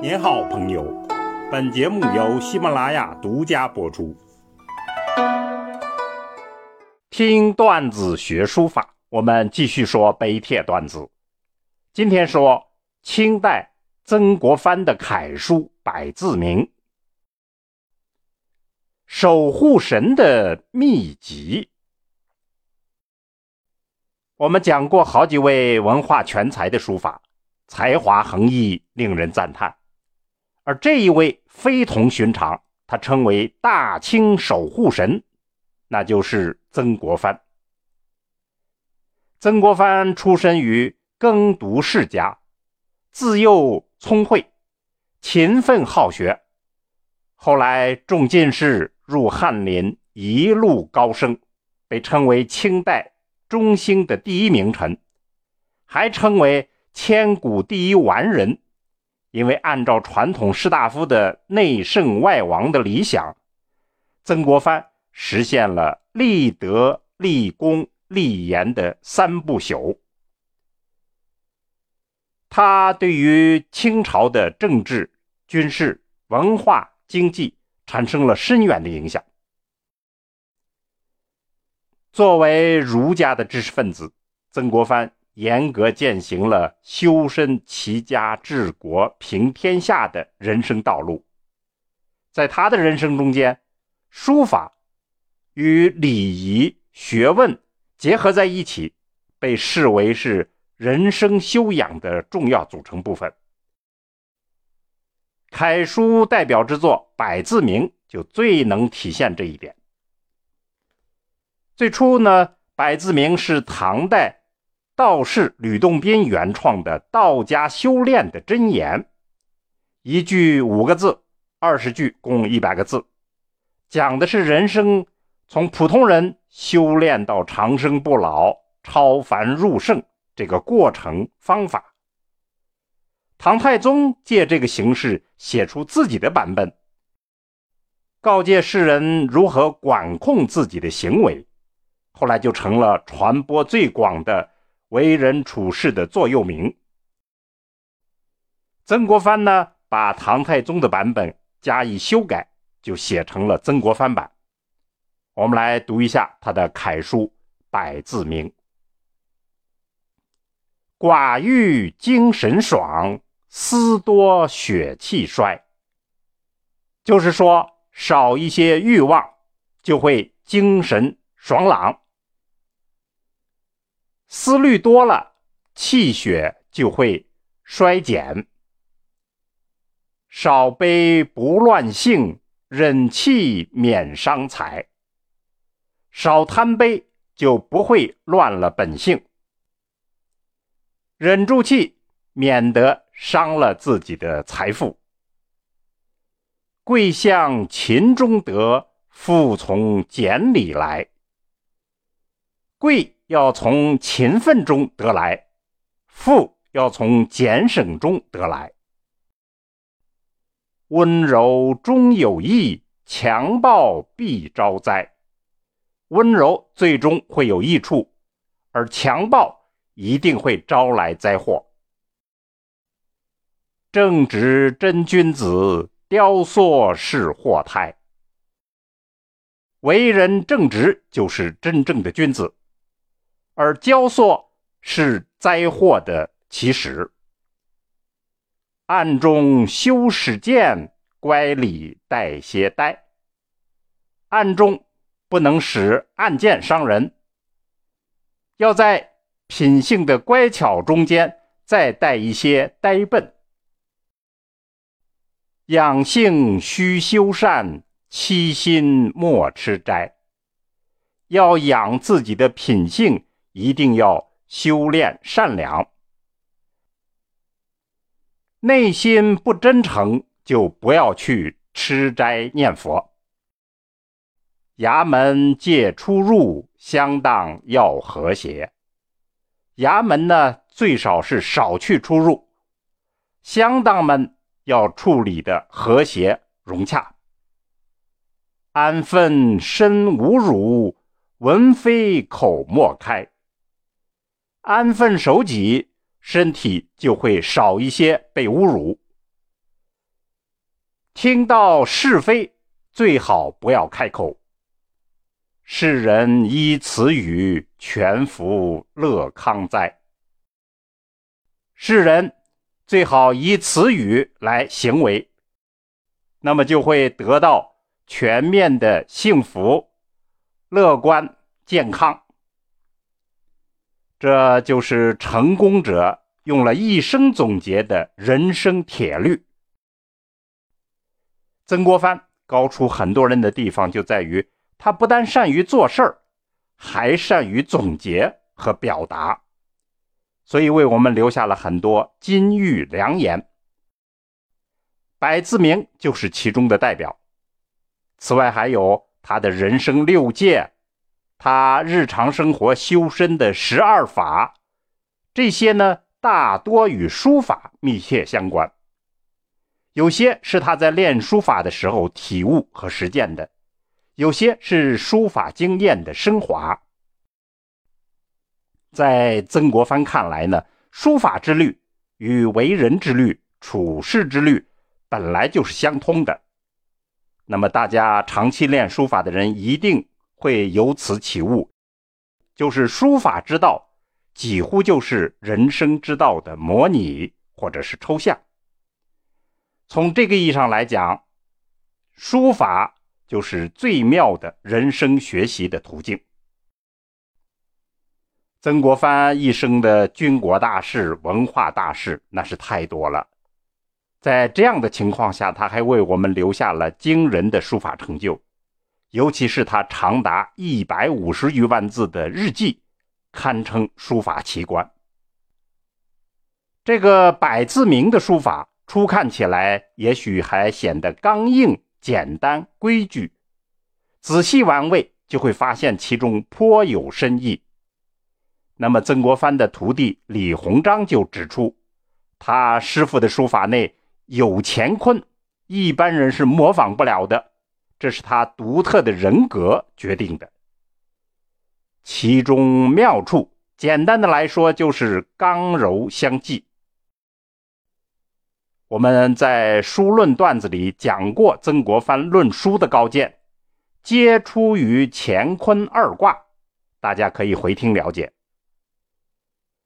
您好，朋友。本节目由喜马拉雅独家播出。听段子学书法，我们继续说碑帖段子。今天说清代曾国藩的楷书百字铭，守护神的秘籍。我们讲过好几位文化全才的书法，才华横溢，令人赞叹。而这一位非同寻常，他称为大清守护神，那就是曾国藩。曾国藩出身于耕读世家，自幼聪慧，勤奋好学，后来中进士，入翰林，一路高升，被称为清代中兴的第一名臣，还称为千古第一完人。因为按照传统士大夫的内圣外王的理想，曾国藩实现了立德、立功、立言的三不朽。他对于清朝的政治、军事、文化、经济产生了深远的影响。作为儒家的知识分子，曾国藩。严格践行了修身齐家治国平天下的人生道路，在他的人生中间，书法与礼仪学问结合在一起，被视为是人生修养的重要组成部分。楷书代表之作《百字铭》就最能体现这一点。最初呢，《百字铭》是唐代。道士吕洞宾原创的道家修炼的箴言，一句五个字，二十句共一百个字，讲的是人生从普通人修炼到长生不老、超凡入圣这个过程方法。唐太宗借这个形式写出自己的版本，告诫世人如何管控自己的行为，后来就成了传播最广的。为人处事的座右铭。曾国藩呢，把唐太宗的版本加以修改，就写成了曾国藩版。我们来读一下他的楷书《百字铭》：寡欲精神爽，思多血气衰。就是说，少一些欲望，就会精神爽朗。思虑多了，气血就会衰减。少悲不乱性，忍气免伤财。少贪悲，就不会乱了本性。忍住气，免得伤了自己的财富。贵向勤中得，富从俭里来。贵。要从勤奋中得来，富要从俭省中得来。温柔终有益，强暴必招灾。温柔最终会有益处，而强暴一定会招来灾祸。正直真君子，雕塑是祸胎。为人正直，就是真正的君子。而焦缩是灾祸的起始。暗中修史见，乖里带些呆。暗中不能使暗箭伤人，要在品性的乖巧中间再带一些呆笨。养性须修善，欺心莫吃斋。要养自己的品性。一定要修炼善良，内心不真诚，就不要去吃斋念佛。衙门借出入，相当要和谐。衙门呢，最少是少去出入，乡当们要处理的和谐融洽。安分身无辱，文非口莫开。安分守己，身体就会少一些被侮辱；听到是非，最好不要开口。世人依此语，全服乐康哉。世人最好以此语来行为，那么就会得到全面的幸福、乐观、健康。这就是成功者用了一生总结的人生铁律。曾国藩高出很多人的地方就在于。他不但善于做事儿，还善于总结和表达，所以为我们留下了很多金玉良言。百字铭就是其中的代表。此外，还有他的人生六戒，他日常生活修身的十二法，这些呢大多与书法密切相关。有些是他在练书法的时候体悟和实践的。有些是书法经验的升华，在曾国藩看来呢，书法之律与为人之律、处世之律本来就是相通的。那么，大家长期练书法的人一定会由此起悟，就是书法之道几乎就是人生之道的模拟或者是抽象。从这个意义上来讲，书法。就是最妙的人生学习的途径。曾国藩一生的军国大事、文化大事那是太多了，在这样的情况下，他还为我们留下了惊人的书法成就，尤其是他长达一百五十余万字的日记，堪称书法奇观。这个百字铭的书法，初看起来也许还显得刚硬。简单规矩，仔细玩味就会发现其中颇有深意。那么，曾国藩的徒弟李鸿章就指出，他师傅的书法内有乾坤，一般人是模仿不了的，这是他独特的人格决定的。其中妙处，简单的来说就是刚柔相济。我们在书论段子里讲过曾国藩论书的高见，皆出于乾坤二卦，大家可以回听了解。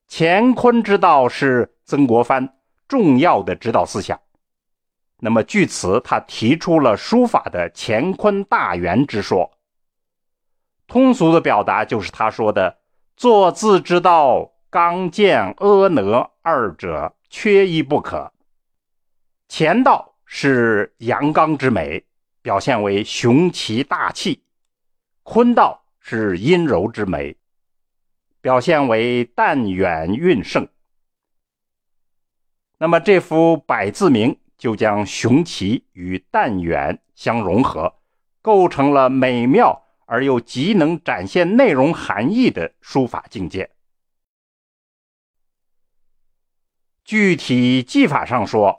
乾坤之道是曾国藩重要的指导思想。那么据此，他提出了书法的乾坤大圆之说。通俗的表达就是他说的：作字之道，刚健婀娜二者缺一不可。乾道是阳刚之美，表现为雄奇大气；坤道是阴柔之美，表现为淡远韵盛。那么这幅百字铭就将雄奇与淡远相融合，构成了美妙而又极能展现内容含义的书法境界。具体技法上说。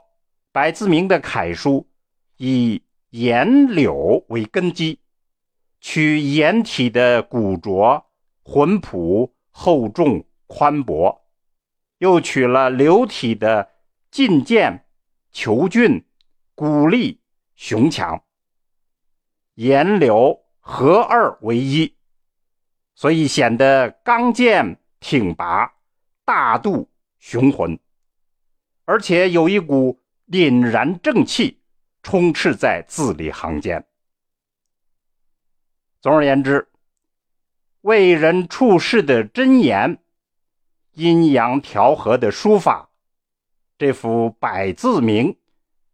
百字铭的楷书以颜柳为根基，取颜体的古拙、浑朴、厚重、宽博，又取了柳体的劲健、遒俊、鼓励、雄强，颜柳合二为一，所以显得刚健挺拔、大度雄浑，而且有一股。凛然正气充斥在字里行间。总而言之，为人处事的箴言，阴阳调和的书法，这幅百字铭，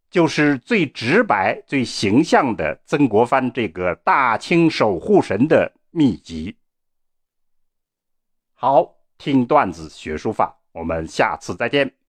就是最直白、最形象的曾国藩这个大清守护神的秘籍。好，听段子学书法，我们下次再见。